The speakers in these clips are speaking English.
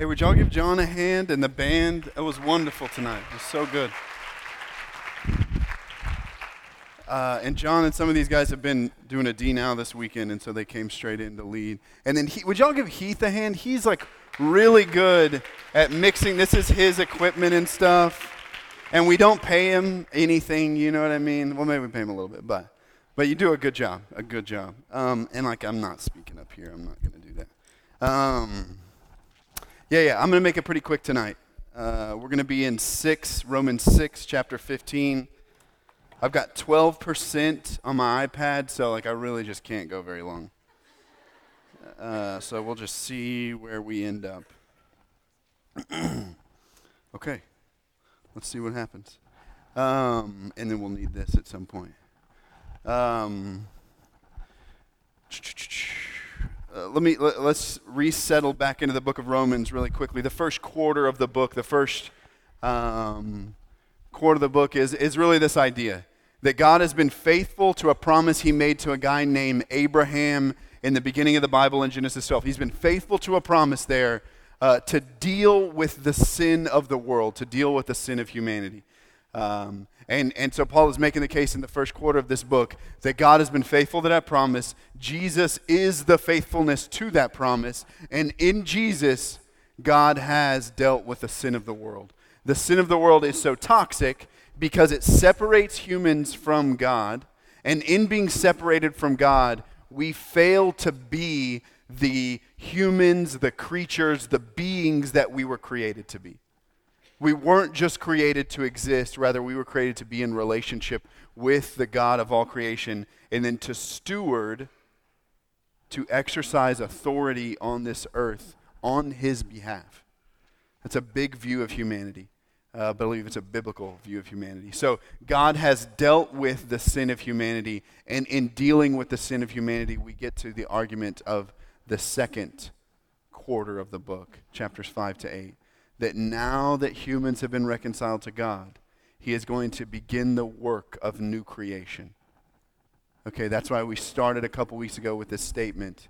Hey, would y'all give John a hand and the band? It was wonderful tonight. It was so good. Uh, and John and some of these guys have been doing a D now this weekend, and so they came straight in to lead. And then, he, would y'all give Heath a hand? He's like really good at mixing. This is his equipment and stuff. And we don't pay him anything, you know what I mean? Well, maybe we pay him a little bit, but but you do a good job, a good job. Um, and like, I'm not speaking up here. I'm not going to do that. Um, yeah, yeah. I'm going to make it pretty quick tonight. Uh, we're going to be in six Romans six, chapter 15. I've got 12% on my iPad, so like I really just can't go very long. Uh, so we'll just see where we end up. okay, let's see what happens. Um, and then we'll need this at some point. Um, uh, let me let, us resettle back into the book of Romans really quickly. The first quarter of the book, the first um, quarter of the book is is really this idea that God has been faithful to a promise he made to a guy named Abraham in the beginning of the Bible in Genesis 12. He's been faithful to a promise there uh, to deal with the sin of the world, to deal with the sin of humanity. Um, and, and so Paul is making the case in the first quarter of this book that God has been faithful to that promise. Jesus is the faithfulness to that promise. And in Jesus, God has dealt with the sin of the world. The sin of the world is so toxic because it separates humans from God. And in being separated from God, we fail to be the humans, the creatures, the beings that we were created to be. We weren't just created to exist, rather, we were created to be in relationship with the God of all creation and then to steward, to exercise authority on this earth on His behalf. That's a big view of humanity uh, believe it's a biblical view of humanity. So God has dealt with the sin of humanity, and in dealing with the sin of humanity, we get to the argument of the second quarter of the book, chapters 5 to 8, that now that humans have been reconciled to God, He is going to begin the work of new creation. Okay, that's why we started a couple weeks ago with this statement.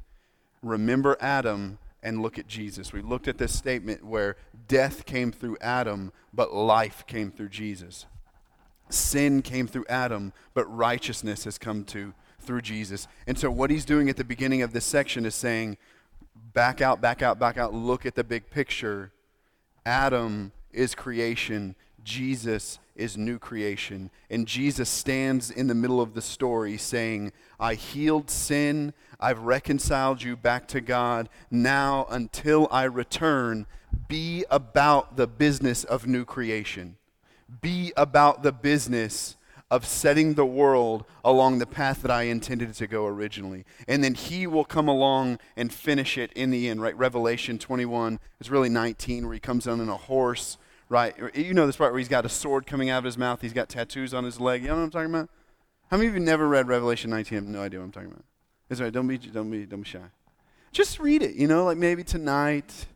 Remember Adam and look at Jesus. We looked at this statement where death came through Adam, but life came through Jesus. Sin came through Adam, but righteousness has come to through Jesus. And so what he's doing at the beginning of this section is saying, back out, back out, back out, look at the big picture. Adam is creation, Jesus is new creation. And Jesus stands in the middle of the story saying, I healed sin, I've reconciled you back to God. Now, until I return, be about the business of new creation. Be about the business of setting the world along the path that I intended to go originally. And then he will come along and finish it in the end, right? Revelation 21, it's really 19, where he comes on in a horse, right? You know this part where he's got a sword coming out of his mouth, he's got tattoos on his leg. You know what I'm talking about? How many of you never read Revelation 19 I have no idea what I'm talking about? It's all right, don't be, don't be, don't be shy. Just read it, you know, like maybe tonight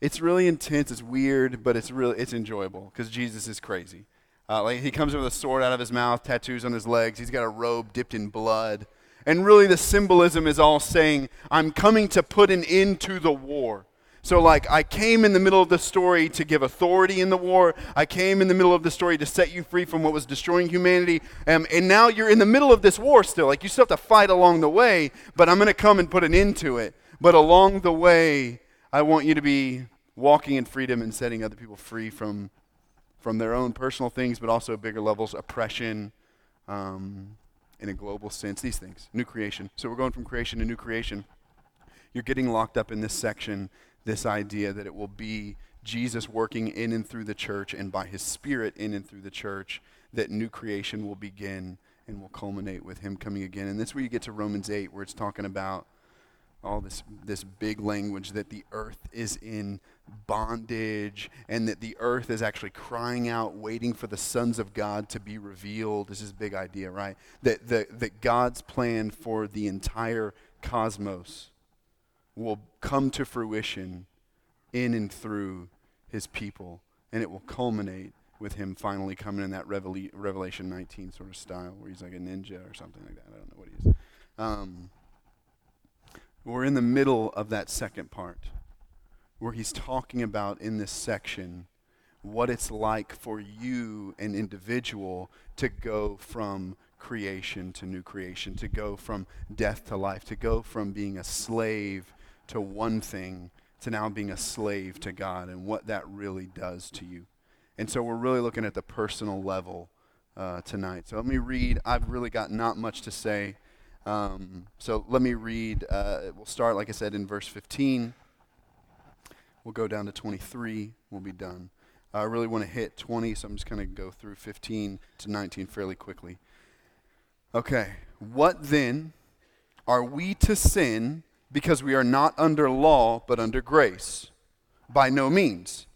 it's really intense. It's weird, but it's really it's enjoyable because Jesus is crazy. Uh, like he comes with a sword out of his mouth, tattoos on his legs. He's got a robe dipped in blood, and really the symbolism is all saying, "I'm coming to put an end to the war." So, like, I came in the middle of the story to give authority in the war. I came in the middle of the story to set you free from what was destroying humanity. Um, and now you're in the middle of this war still. Like, you still have to fight along the way, but I'm going to come and put an end to it. But along the way, I want you to be walking in freedom and setting other people free from, from their own personal things, but also bigger levels, oppression, um, in a global sense, these things, new creation. So we're going from creation to new creation. You're getting locked up in this section, this idea that it will be Jesus working in and through the church and by his Spirit in and through the church that new creation will begin and will culminate with him coming again. And that's where you get to Romans 8, where it's talking about all this this big language that the earth is in bondage and that the earth is actually crying out waiting for the sons of god to be revealed. This is a big idea right? That, that, that god's plan for the entire cosmos will come to fruition in and through his people and it will culminate with him finally coming in that revelation 19 sort of style where he's like a ninja or something like that. I don't know what he is. Um, we're in the middle of that second part. where he's talking about in this section what it's like for you, an individual, to go from creation to new creation, to go from death to life, to go from being a slave to one thing to now being a slave to God and what that really does to you. And so we're really looking at the personal level uh, tonight. So let me read. I've really got not much to say. Um, so let me read. Uh, we'll start, like I said, in verse 15. We'll go down to 23. We'll be done. I really want to hit 20, so I'm just going to go through 15 to 19 fairly quickly. Okay. What then? Are we to sin because we are not under law but under grace? By no means.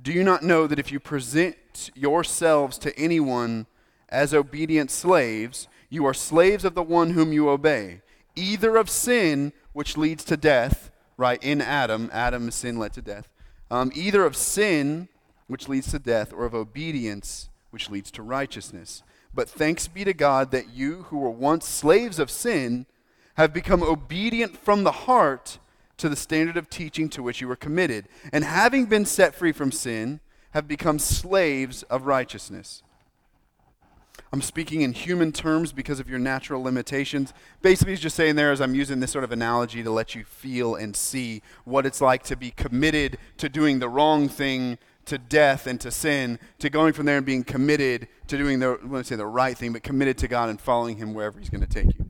Do you not know that if you present yourselves to anyone as obedient slaves, you are slaves of the one whom you obey, either of sin, which leads to death, right? In Adam, Adam sin led to death. Um, either of sin, which leads to death, or of obedience, which leads to righteousness. But thanks be to God that you who were once slaves of sin have become obedient from the heart to the standard of teaching to which you were committed, and having been set free from sin, have become slaves of righteousness. I'm speaking in human terms because of your natural limitations. Basically, he's just saying there, as I'm using this sort of analogy to let you feel and see what it's like to be committed to doing the wrong thing to death and to sin, to going from there and being committed to doing the, I want to say the right thing, but committed to God and following Him wherever He's going to take you.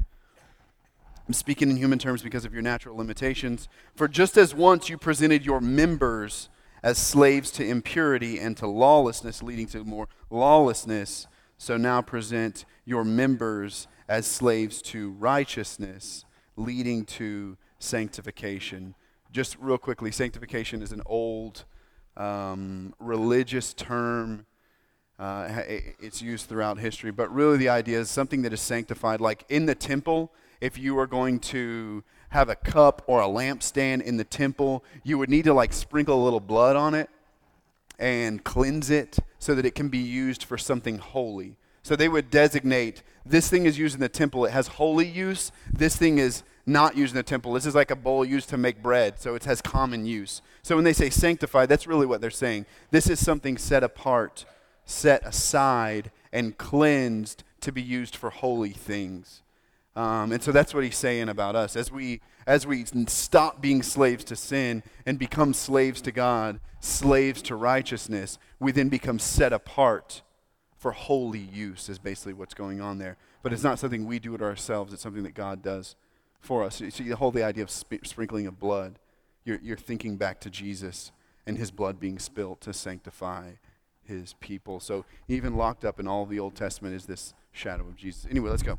I'm speaking in human terms because of your natural limitations. For just as once you presented your members as slaves to impurity and to lawlessness, leading to more lawlessness, so now present your members as slaves to righteousness, leading to sanctification. Just real quickly, sanctification is an old um, religious term. Uh, it's used throughout history, but really the idea is something that is sanctified. Like in the temple, if you are going to have a cup or a lampstand in the temple, you would need to like sprinkle a little blood on it and cleanse it so that it can be used for something holy. So they would designate this thing is used in the temple, it has holy use. This thing is not used in the temple. This is like a bowl used to make bread, so it has common use. So when they say sanctified, that's really what they're saying. This is something set apart, set aside, and cleansed to be used for holy things. Um, and so that's what he's saying about us. As we, as we stop being slaves to sin and become slaves to God, slaves to righteousness, we then become set apart for holy use, is basically what's going on there. But it's not something we do it ourselves, it's something that God does for us. So the whole the idea of sp- sprinkling of blood, you're, you're thinking back to Jesus and his blood being spilt to sanctify his people. So even locked up in all the Old Testament is this shadow of Jesus. Anyway, let's go.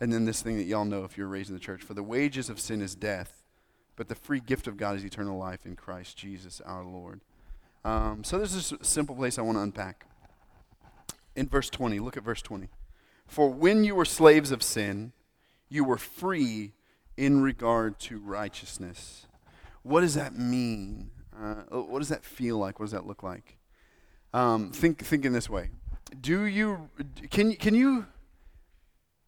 And then this thing that y'all know if you're raised in the church for the wages of sin is death, but the free gift of God is eternal life in Christ Jesus our Lord. Um, so this is a simple place I want to unpack. In verse 20, look at verse 20. For when you were slaves of sin, you were free in regard to righteousness. What does that mean? Uh, what does that feel like? What does that look like? Um, think, think in this way. Do you, can, can you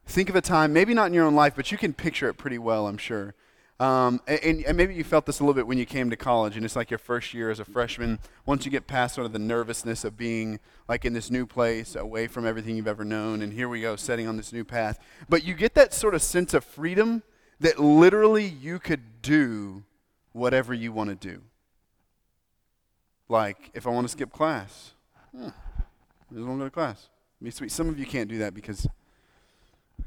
Think of a time, maybe not in your own life, but you can picture it pretty well, I'm sure. Um, and, and, maybe you felt this a little bit when you came to college, and it's like your first year as a freshman. Once you get past sort of the nervousness of being like in this new place, away from everything you've ever known, and here we go, setting on this new path. But you get that sort of sense of freedom that literally you could do whatever you want to do. Like, if I want to skip class, hmm, I just want to go to class. Be sweet. Some of you can't do that because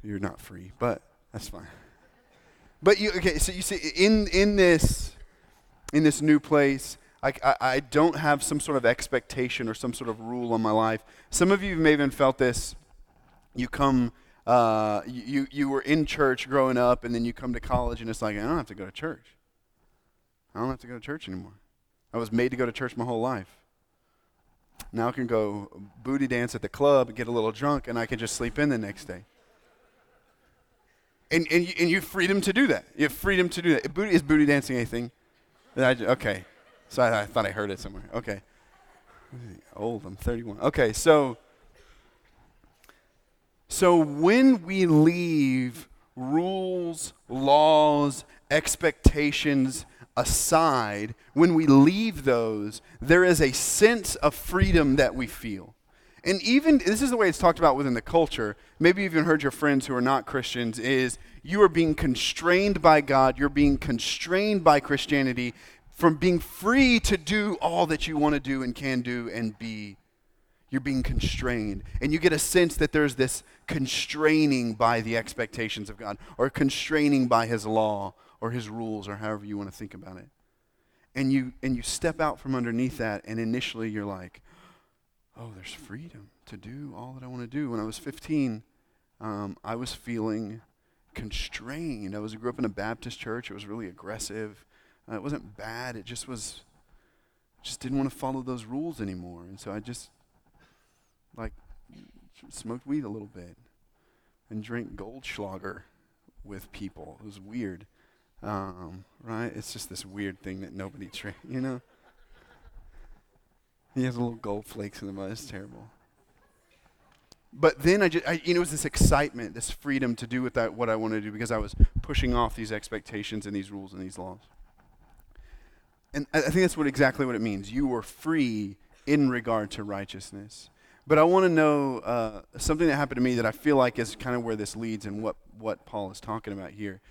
you're not free, but that's fine. But you okay? So you see, in in this in this new place, I, I, I don't have some sort of expectation or some sort of rule on my life. Some of you may even felt this. You come, uh, you you were in church growing up, and then you come to college, and it's like I don't have to go to church. I don't have to go to church anymore. I was made to go to church my whole life. Now I can go booty dance at the club, get a little drunk, and I can just sleep in the next day. And, and, you, and you have freedom to do that. You have freedom to do that. Is booty dancing anything? I, okay. So I, I, thought I heard it somewhere. Okay. Old, I'm 31. Okay, so so when we leave rules, laws, expectations aside, when we leave those, there is a sense of freedom that we feel. And even this is the way it's talked about within the culture. Maybe you've even heard your friends who are not Christians is you are being constrained by God, you're being constrained by Christianity from being free to do all that you want to do and can do and be. You're being constrained. And you get a sense that there's this constraining by the expectations of God or constraining by his law or his rules or however you want to think about it. And you and you step out from underneath that and initially you're like, "Oh, there's freedom to do all that I want to do." When I was 15, um, I was feeling constrained. I was grew up in a Baptist church. It was really aggressive. Uh, it wasn't bad. It just was just didn't want to follow those rules anymore. And so I just like smoked weed a little bit and drank Goldschlager with people. It was weird. Um, right? It's just this weird thing that nobody, tra- you know? He has little gold flakes in the mouth. It's terrible. But then I just, I, you know, it was this excitement, this freedom to do with that, what I want to do because I was pushing off these expectations and these rules and these laws. And I, I think that's what exactly what it means. You were free in regard to righteousness. But I want to know uh, something that happened to me that I feel like is kind of where this leads and what, what Paul is talking about here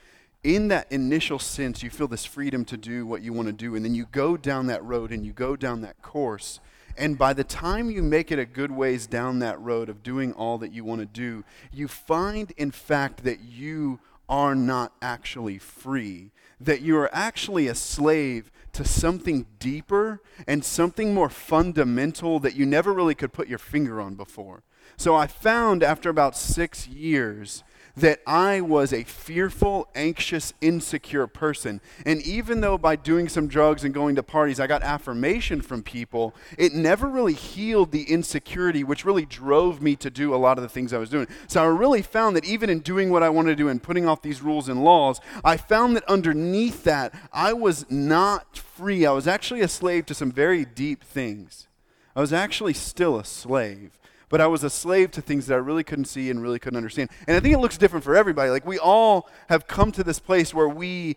in that initial sense, you feel this freedom to do what you want to do, and then you go down that road and you go down that course. And by the time you make it a good ways down that road of doing all that you want to do, you find, in fact, that you are not actually free, that you are actually a slave to something deeper and something more fundamental that you never really could put your finger on before. So I found after about six years that I was a fearful, anxious, insecure person. And even though by doing some drugs and going to parties, I got affirmation from people, it never really healed the insecurity, which really drove me to do a lot of the things I was doing. So I really found that even in doing what I wanted to do and putting off these rules and laws, I found that underneath that, I was not free. I was actually a slave to some very deep things. I was actually still a slave but I was a slave to things that I really couldn't see and really couldn't understand. And I think it looks different for everybody. Like we all have come to this place where we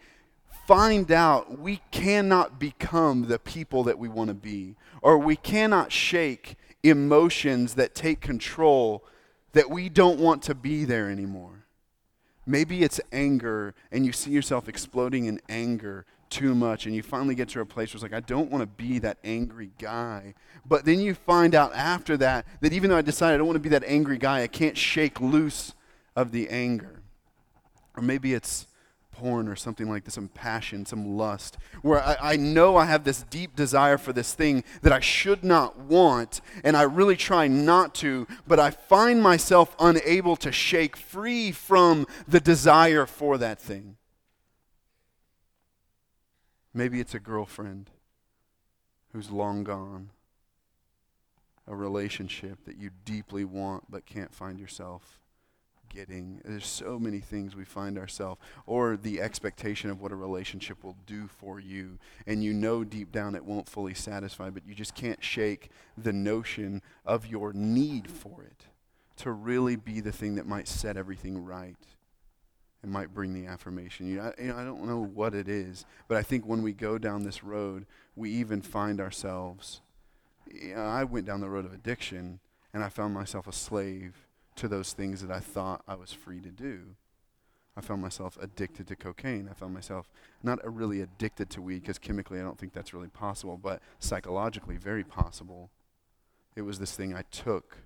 find out we cannot become the people that we want to be, or we cannot shake emotions that take control that we don't want to be there anymore. Maybe it's anger, and you see yourself exploding in anger too much and you finally get to a place where it's like, I don't want to be that angry guy. But then you find out after that that even though I decided I don't want to be that angry guy, I can't shake loose of the anger. Or maybe it's porn or something like this, some passion, some lust, where I, I, know I have this deep desire for this thing that I should not want, and I really try not to, but I find myself unable to shake free from the desire for that thing. Maybe it's a girlfriend who's long gone, a relationship that you deeply want but can't find yourself getting. There's so many things we find ourselves, or the expectation of what a relationship will do for you, and you know deep down it won't fully satisfy, but you just can't shake the notion of your need for it to really be the thing that might set everything right it might bring the affirmation. You know, I, you know, I don't know what it is, but I think when we go down this road, we even find ourselves. You know, I went down the road of addiction, and I found myself a slave to those things that I thought I was free to do. I found myself addicted to cocaine. I found myself not really addicted to weed because chemically I don't think that's really possible, but psychologically very possible. It was this thing I took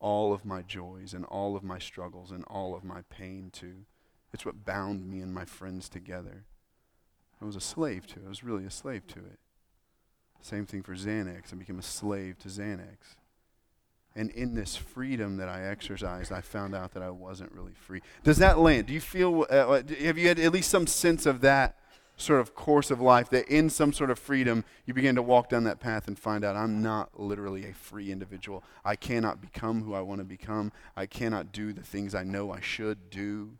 all of my joys and all of my struggles and all of my pain to. It's what bound me and my friends together. I was a slave to it. I was really a slave to it. Same thing for Xanax. I became a slave to Xanax. And in this freedom that I exercised, I found out that I wasn't really free. Does that land? Do you feel, uh, uh have you had at least some sense of that sort of course of life, that in some sort of freedom, you begin to walk down that path and find out I'm not literally a free individual. I cannot become who I want to become. I cannot do the things I know I should do.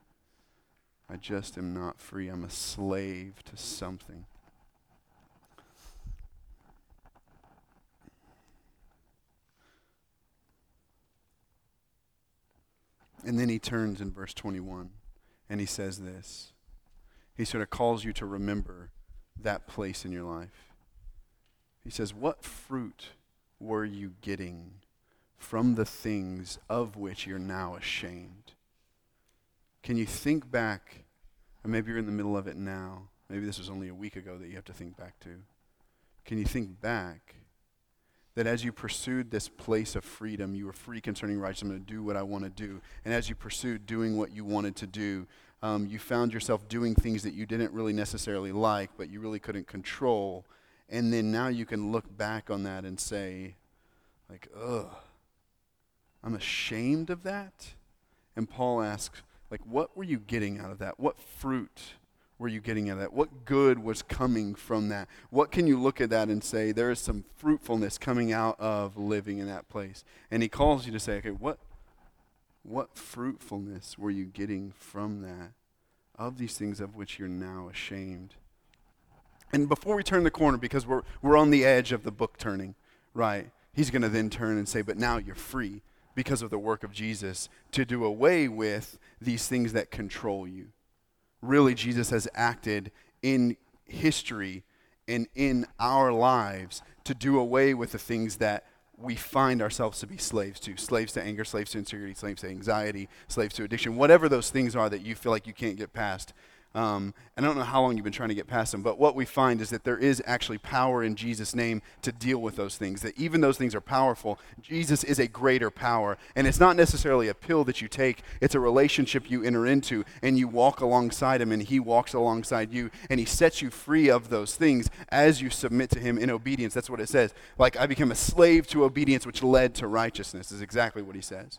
I just am not free. I'm a slave to something. And then he turns in verse 21 and he says this. He sort of calls you to remember that place in your life. He says, What fruit were you getting from the things of which you're now ashamed? Can you think back, or maybe you're in the middle of it now. Maybe this was only a week ago that you have to think back to. Can you think back that as you pursued this place of freedom, you were free concerning righteousness. I'm going to do what I want to do. And as you pursued doing what you wanted to do, um, you found yourself doing things that you didn't really necessarily like, but you really couldn't control. And then now you can look back on that and say, like, ugh, I'm ashamed of that. And Paul asks, like, what were you getting out of that? What fruit were you getting out of that? What good was coming from that? What can you look at that and say there is some fruitfulness coming out of living in that place? And he calls you to say, okay, what what fruitfulness were you getting from that? Of these things of which you're now ashamed. And before we turn the corner, because we're we're on the edge of the book turning, right? He's going to then turn and say, But now you're free because of the work of Jesus to do away with these things that control you really Jesus has acted in history and in our lives to do away with the things that we find ourselves to be slaves to slaves to anger, slaves to insecurity, slaves to anxiety, slaves to addiction, whatever those things are that you feel like you can't get past. Um, I don't know how long you've been trying to get past them, but what we find is that there is actually power in Jesus' name to deal with those things. That even those things are powerful, Jesus is a greater power. And it's not necessarily a pill that you take, it's a relationship you enter into, and you walk alongside Him, and He walks alongside you, and He sets you free of those things as you submit to Him in obedience. That's what it says. Like, I became a slave to obedience, which led to righteousness, is exactly what He says.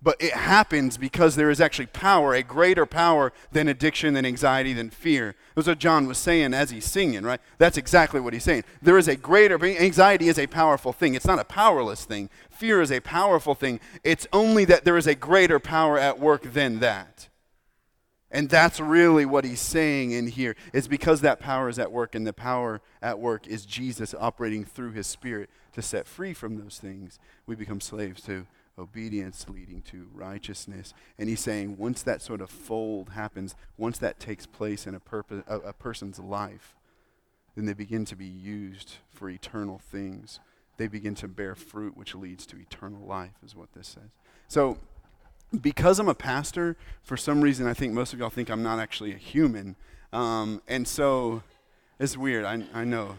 But it happens because there is actually power, a greater power than addiction, than anxiety, than fear. That's what John was saying as he's singing, right? That's exactly what he's saying. There is a greater, anxiety is a powerful thing. It's not a powerless thing. Fear is a powerful thing. It's only that there is a greater power at work than that. And that's really what he's saying in here. It's because that power is at work, and the power at work is Jesus operating through his spirit to set free from those things. We become slaves to obedience leading to righteousness. And he's saying once that sort of fold happens, once that takes place in a, a, a person's life, then they begin to be used for eternal things. They begin to bear fruit, which leads to eternal life, is what this says. So, because I'm a pastor, for some reason, I think most of y'all think I'm not actually a human. Um, and so, it's weird. I, I know.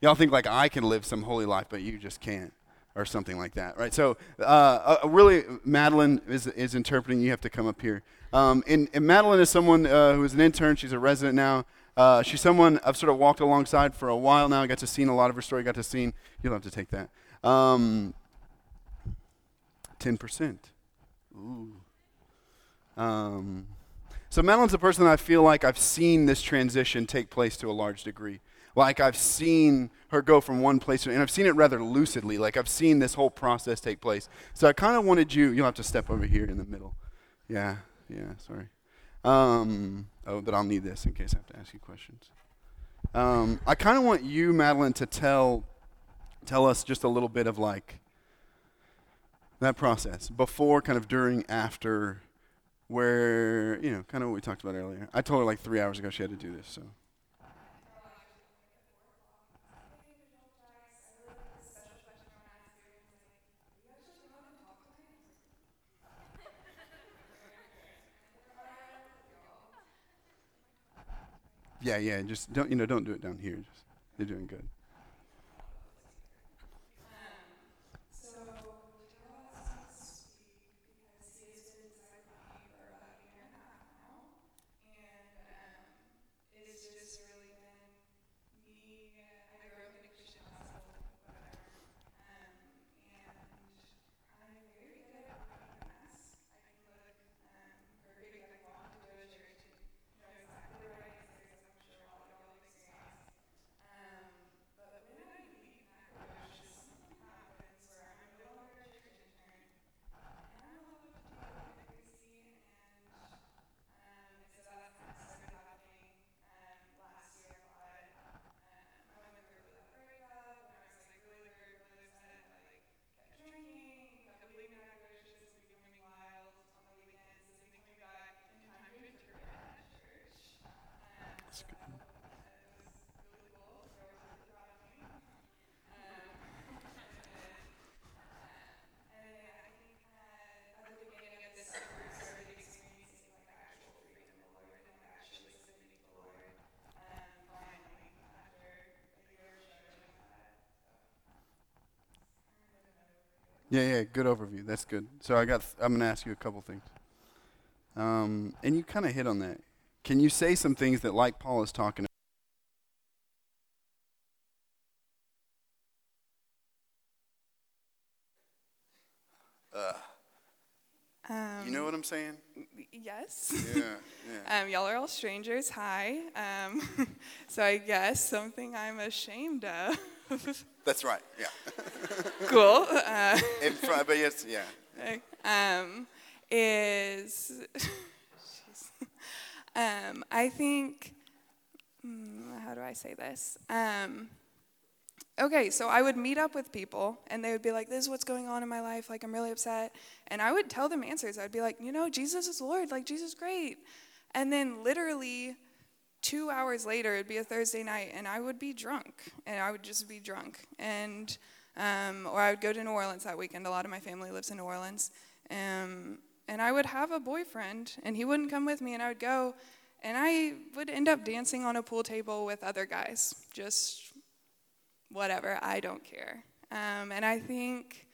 Y'all think like I can live some holy life, but you just can't or something like that, right? So, uh, uh, really, Madeline is, is interpreting. You have to come up here. Um, and, and, Madeline is someone uh, who is an intern. She's a resident now. Uh, she's someone I've sort of walked alongside for a while now. I got to see a lot of her story. Got to see. You'll have to take that. Um, 10%. Ooh. Um, so Madeline's a person I feel like I've seen this transition take place to a large degree. Like I've seen her go from one place to and I've seen it rather lucidly. Like I've seen this whole process take place. So I kind of wanted you, you'll have to step over here in the middle. Yeah, yeah, sorry. Um, oh, but I'll need this in case I have to ask you questions. Um, I kind of want you, Madeline, to tell tell us just a little bit of like that process before, kind of during, after, where you know, kind of what we talked about earlier. I told her like three hours ago she had to do this, so. Yeah, yeah. Just don't you know? Don't do it down here. Just you're doing good. Yeah, yeah, good overview. That's good. So I got. I'm gonna ask you a couple things. Um, and you kind of hit on that. Can you say some things that, like Paul is talking? Uh, Um, you know what I'm saying? Yes. Yeah, yeah. Um, y'all are all strangers. Hi. Um, so I guess something I'm ashamed of. That's right. Yeah. cool. Uh, In front, but yes, yeah. um, is um, I think mm, how do I say this? Um, okay, so I would meet up with people and they would be like, "This is what's going on in my life. Like I'm really upset," and I would tell them answers. I'd be like, "You know, Jesus is Lord. Like Jesus is great," and then literally. Two hours later, it'd be a Thursday night, and I would be drunk, and I would just be drunk, and um, or I would go to New Orleans that weekend. A lot of my family lives in New Orleans, um, and I would have a boyfriend, and he wouldn't come with me, and I would go, and I would end up dancing on a pool table with other guys, just whatever, I don't care. Um, and I think,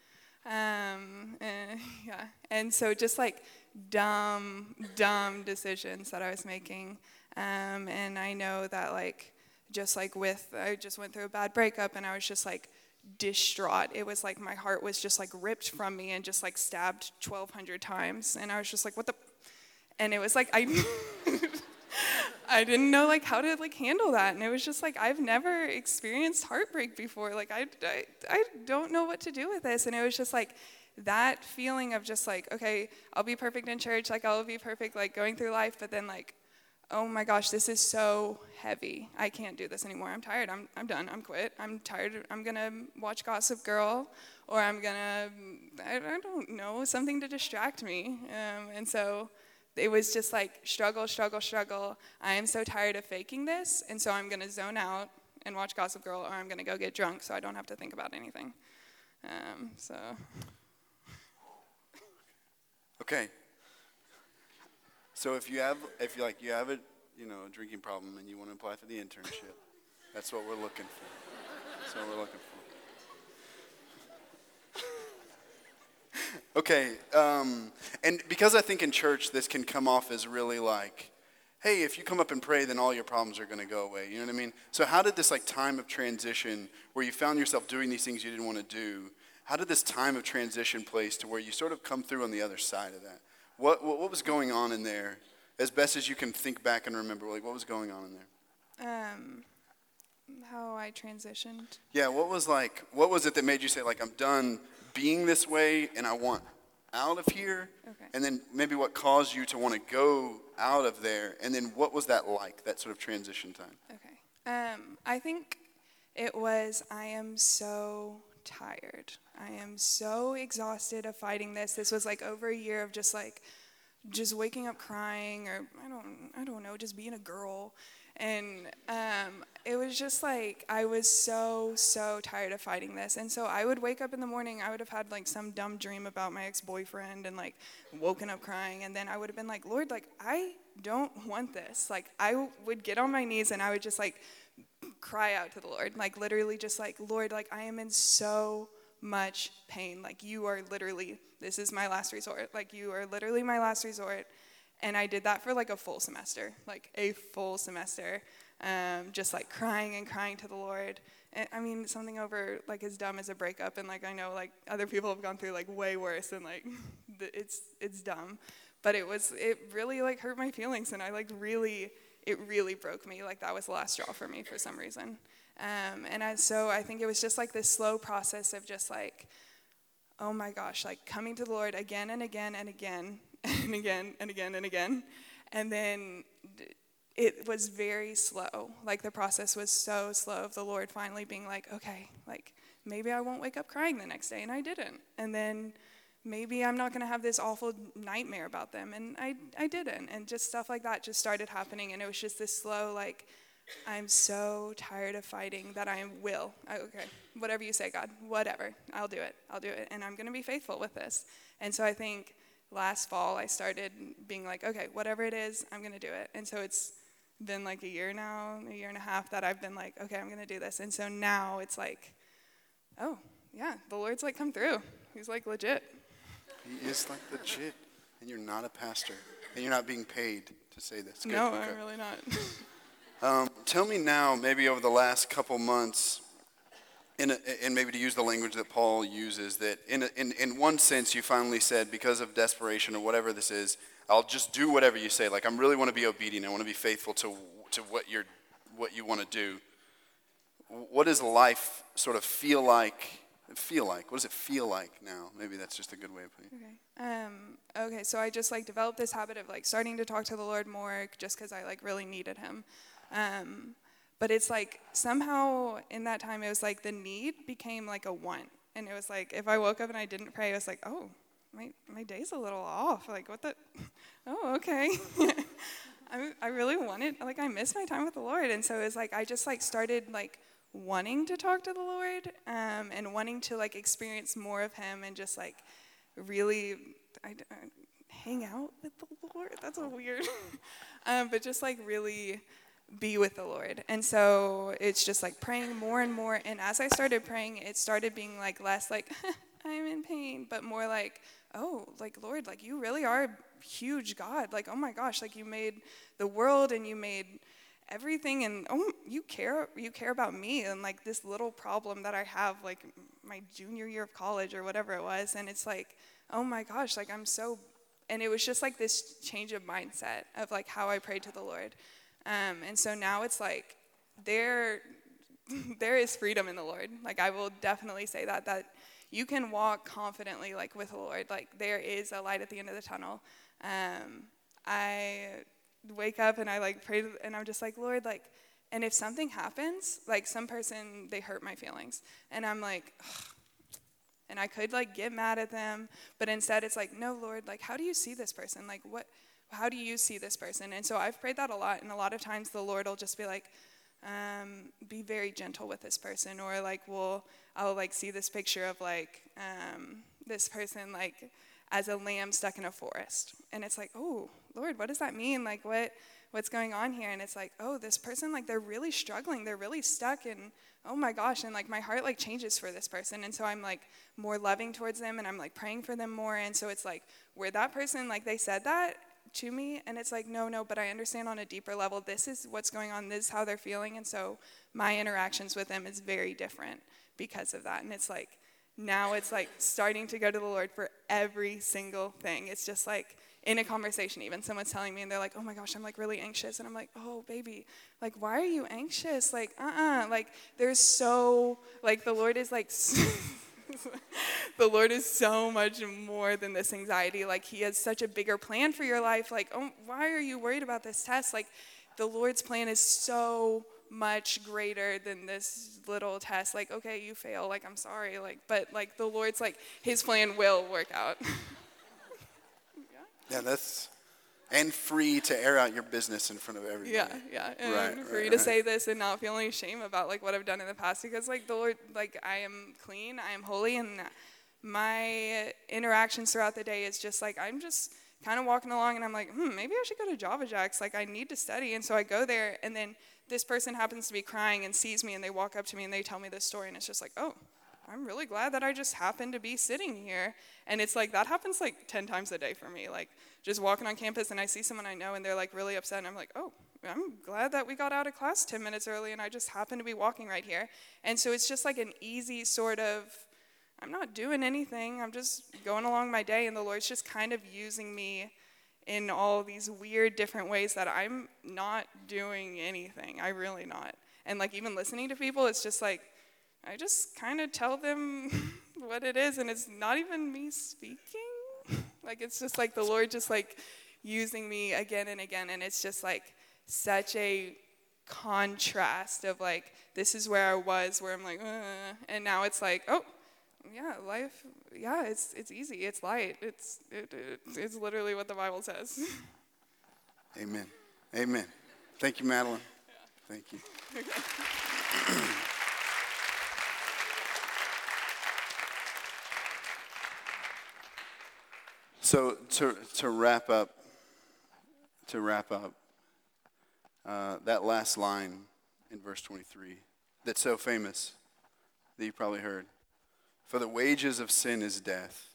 um, yeah, and so just like dumb, dumb decisions that I was making. Um, and I know that, like, just like with, I just went through a bad breakup and I was just like distraught. It was like my heart was just like ripped from me and just like stabbed 1,200 times. And I was just like, what the? And it was like, I. I didn't know like how to like handle that, and it was just like I've never experienced heartbreak before. Like I, I, I don't know what to do with this, and it was just like that feeling of just like okay, I'll be perfect in church, like I'll be perfect like going through life, but then like, oh my gosh, this is so heavy. I can't do this anymore. I'm tired. I'm, I'm done. I'm quit. I'm tired. I'm gonna watch Gossip Girl, or I'm gonna, I, I don't know, something to distract me, um, and so it was just like struggle, struggle, struggle. I am so tired of faking this, and so I'm gonna zone out and watch Gossip Girl, or I'm gonna go get drunk so I don't have to think about anything. Um, so. Okay. So if you have, if you like, you have a, you know, a drinking problem and you want to apply for the internship, that's what we're looking for. That's what we're looking for. Okay, um, and because I think in church this can come off as really like, hey, if you come up and pray, then all your problems are going to go away. You know what I mean? So how did this like time of transition, where you found yourself doing these things you didn't want to do, how did this time of transition place to where you sort of come through on the other side of that? What, what, what was going on in there, as best as you can think back and remember? Like, what was going on in there? Um, how I transitioned. Yeah, what was like, what was it that made you say, like, I'm done being this way and I want out of here? Okay. And then maybe what caused you to want to go out of there? And then what was that like, that sort of transition time? Okay. Um, I think it was I am so tired. I am so exhausted of fighting this. This was like over a year of just like just waking up crying or I don't I don't know, just being a girl. And um, it was just like I was so so tired of fighting this, and so I would wake up in the morning. I would have had like some dumb dream about my ex-boyfriend, and like woken up crying, and then I would have been like, Lord, like I don't want this. Like I would get on my knees and I would just like cry out to the Lord, like literally just like, Lord, like I am in so much pain. Like you are literally, this is my last resort. Like you are literally my last resort. And I did that for like a full semester, like a full semester, um, just like crying and crying to the Lord. And, I mean, something over like as dumb as a breakup, and like I know like other people have gone through like way worse, and like it's it's dumb, but it was it really like hurt my feelings, and I like really it really broke me. Like that was the last straw for me for some reason. Um, and I, so I think it was just like this slow process of just like, oh my gosh, like coming to the Lord again and again and again and again and again and again. And then it was very slow. Like the process was so slow of the Lord finally being like, okay, like maybe I won't wake up crying the next day. And I didn't. And then maybe I'm not going to have this awful nightmare about them. And I, I didn't. And just stuff like that just started happening. And it was just this slow, like, I'm so tired of fighting that I will. I, okay, whatever you say, God, whatever. I'll do it. I'll do it. And I'm going to be faithful with this. And so I think last fall I started being like, okay, whatever it is, I'm going to do it. And so it's been like a year now, a year and a half that I've been like, okay, I'm going to do this. And so now it's like, oh, yeah, the Lord's like come through. He's like legit. He is like legit. And you're not a pastor. And you're not being paid to say this. Good, no, okay. I'm really not. Um, tell me now, maybe over the last couple months, in a, and maybe to use the language that Paul uses, that in, a, in, in one sense you finally said, because of desperation or whatever this is, I'll just do whatever you say. Like, I really want to be obedient. I want to be faithful to, to what, you're, what you want to do. What does life sort of feel like? Feel like? What does it feel like now? Maybe that's just a good way of putting it. Okay. Um, okay. So I just like developed this habit of like starting to talk to the Lord more, just because I like really needed Him. Um, but it's like somehow in that time it was like the need became like a want, and it was like if I woke up and I didn't pray, it was like oh my my day's a little off. Like what the? Oh okay. I I really wanted like I miss my time with the Lord, and so it was like I just like started like wanting to talk to the Lord um, and wanting to like experience more of Him and just like really I, I hang out with the Lord. That's a weird, um, but just like really be with the Lord. And so it's just like praying more and more. And as I started praying, it started being like less like I'm in pain, but more like oh, like Lord, like you really are a huge God. Like oh my gosh, like you made the world and you made everything and oh you care you care about me and like this little problem that i have like my junior year of college or whatever it was. And it's like oh my gosh like i'm so and it was just like this change of mindset of like how i prayed to the lord. Um, and so now it's like there there is freedom in the lord. Like i will definitely say that that you can walk confidently like with the lord. Like there is a light at the end of the tunnel. Um, i wake up and I like pray and I'm just like, Lord, like, and if something happens, like some person, they hurt my feelings. And I'm like, Ugh. and I could like get mad at them, but instead it's like, no, Lord, like, how do you see this person? Like, what, how do you see this person? And so I've prayed that a lot. And a lot of times the Lord will just be like, um, be very gentle with this person. Or like, well, I'll like see this picture of like um, this person like as a lamb stuck in a forest. And it's like, oh, Lord, what does that mean? Like, what, what's going on here? And it's like, oh, this person, like, they're really struggling. They're really stuck. And oh my gosh. And like, my heart, like, changes for this person. And so I'm like more loving towards them and I'm like praying for them more. And so it's like, where that person, like, they said that to me. And it's like, no, no, but I understand on a deeper level, this is what's going on. This is how they're feeling. And so my interactions with them is very different because of that. And it's like, now it's like starting to go to the Lord for every single thing. It's just like, in a conversation even someone's telling me and they're like oh my gosh i'm like really anxious. And i'm like oh baby like why are you anxious? Like uh-uh like there's so like the lord is like the lord is so much more than this anxiety. Like he has such a bigger plan for your life. Like oh why are you worried about this test? Like the lord's plan is so much greater than this little test like okay you fail like i'm sorry like but like the lord's like his plan will work out Yeah, that's and free to air out your business in front of everybody. Yeah, yeah, and Right, free right, to right. say this and not feel any shame about like what I've done in the past because like the Lord, like I am clean, I am holy, and my interactions throughout the day is just like I'm just kind of walking along and I'm like, hmm, maybe I should go to Java Jacks. Like I need to study, and so I go there, and then this person happens to be crying and sees me, and they walk up to me and they tell me this story, and it's just like, oh. I'm really glad that I just happened to be sitting here. And it's like that happens like 10 times a day for me. Like just walking on campus and I see someone I know and they're like really upset and I'm like, "Oh, I'm glad that we got out of class 10 minutes early and I just happened to be walking right here." And so it's just like an easy sort of I'm not doing anything. I'm just going along my day and the Lord's just kind of using me in all these weird different ways that I'm not doing anything. I really not. And like even listening to people, it's just like I just kind of tell them what it is, and it's not even me speaking. Like it's just like the Lord just like using me again and again, and it's just like such a contrast of like this is where I was, where I'm like, uh, and now it's like, oh, yeah, life, yeah, it's it's easy, it's light, it's it, it, it's literally what the Bible says. Amen. Amen. Thank you, Madeline. Thank you. so to to wrap up, to wrap up, uh, that last line in verse 23 that's so famous that you probably heard. For the wages of sin is death.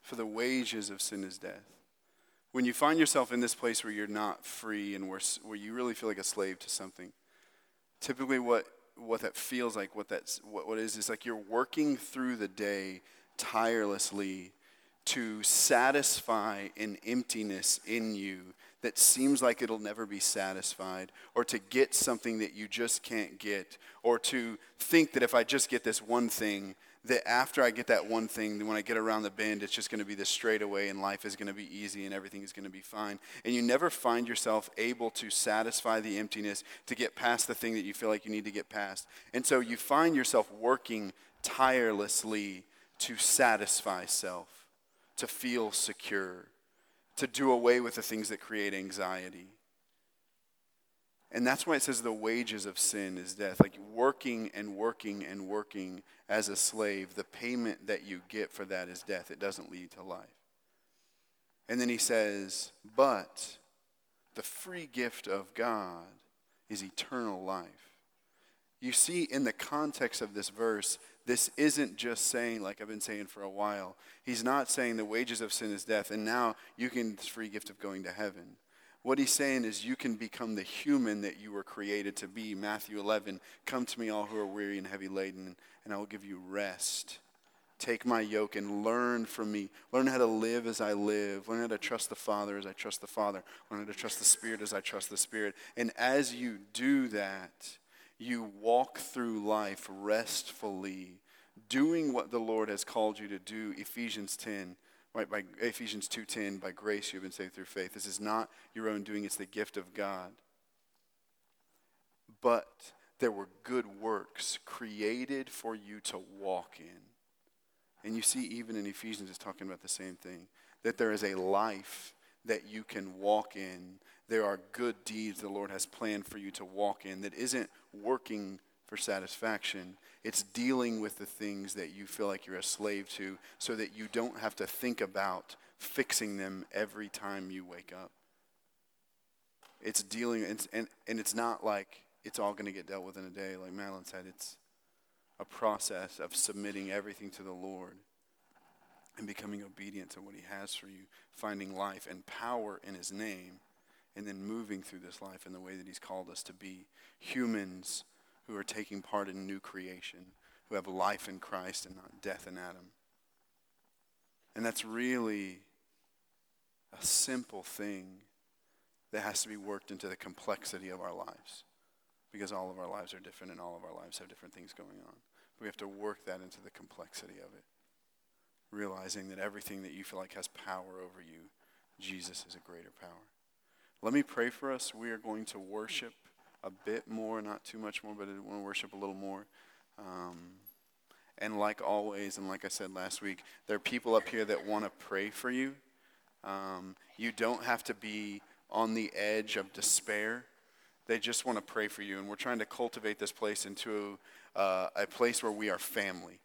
For the wages of sin is death. When you find yourself in this place where you're not free and where, where you really feel like a slave to something, typically what, what that feels like, what that's what, what is, is like you're working through the day tirelessly to satisfy an emptiness in you that seems like it'll never be satisfied, or to get something that you just can't get, or to think that if I just get this one thing, that after I get that one thing, when I get around the bend, it's just going to be the straightaway and life is going to be easy and everything is going to be fine. And you never find yourself able to satisfy the emptiness, to get past the thing that you feel like you need to get past. And so you find yourself working tirelessly to satisfy self, to feel secure, to do away with the things that create anxiety. And that's why it says the wages of sin is death. Like working and working and working as a slave, the payment that you get for that is death. It doesn't lead to life. And then he says, but the free gift of God is eternal life. You see, in the context of this verse, this isn't just saying, like I've been saying for a while, he's not saying the wages of sin is death, and now you can, free gift of going to heaven. What he's saying is you can become the human that you were created to be. Matthew 11, come to me all who are weary and heavy laden, and I will give you rest. Take my yoke and learn from me. Learn how to live as I live. Learn how to trust the Father as I trust the Father. Learn how to trust the Spirit as I trust the Spirit. And as you do that, you walk through life restfully, doing what the Lord has called you to do. Ephesians 10 Right, by Ephesians 2:10, by grace you have been saved through faith. This is not your own doing, it's the gift of God. But there were good works created for you to walk in. And you see, even in Ephesians, it's talking about the same thing that there is a life that you can walk in. There are good deeds the Lord has planned for you to walk in that isn't working for satisfaction. It's dealing with the things that you feel like you're a slave to so that you don't have to think about fixing them every time you wake up. It's dealing, and, and, and it's not like it's all going to get dealt with in a day. Like Madeline said, it's a process of submitting everything to the Lord and becoming obedient to what He has for you, finding life and power in His name, and then moving through this life in the way that He's called us to be. Humans who are taking part in new creation, who have life in Christ and not death in Adam. And that's really a simple thing that has to be worked into the complexity of our lives because all of our lives are different and all of our lives have different things going on. We have to work that into the complexity of it, realizing that everything that you feel like has power over you, Jesus is a greater power. Let me pray for us. We are going to worship a bit more, not too much more, but I want to worship a little more. Um, and like always, and like I said last week, there are people up here that want to pray for you. Um, you don't have to be on the edge of despair. They just want to pray for you. And we're trying to cultivate this place into uh, a place where we are family.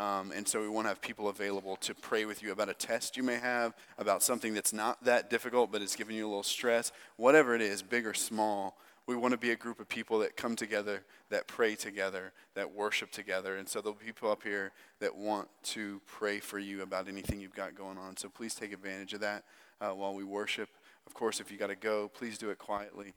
Um, and so we want to have people available to pray with you about a test you may have, about something that's not that difficult, but it's giving you a little stress, whatever it is, big or small. We want to be a group of people that come together, that pray together, that worship together. And so there'll be people up here that want to pray for you about anything you've got going on. So please take advantage of that uh, while we worship. Of course, if you got to go, please do it quietly.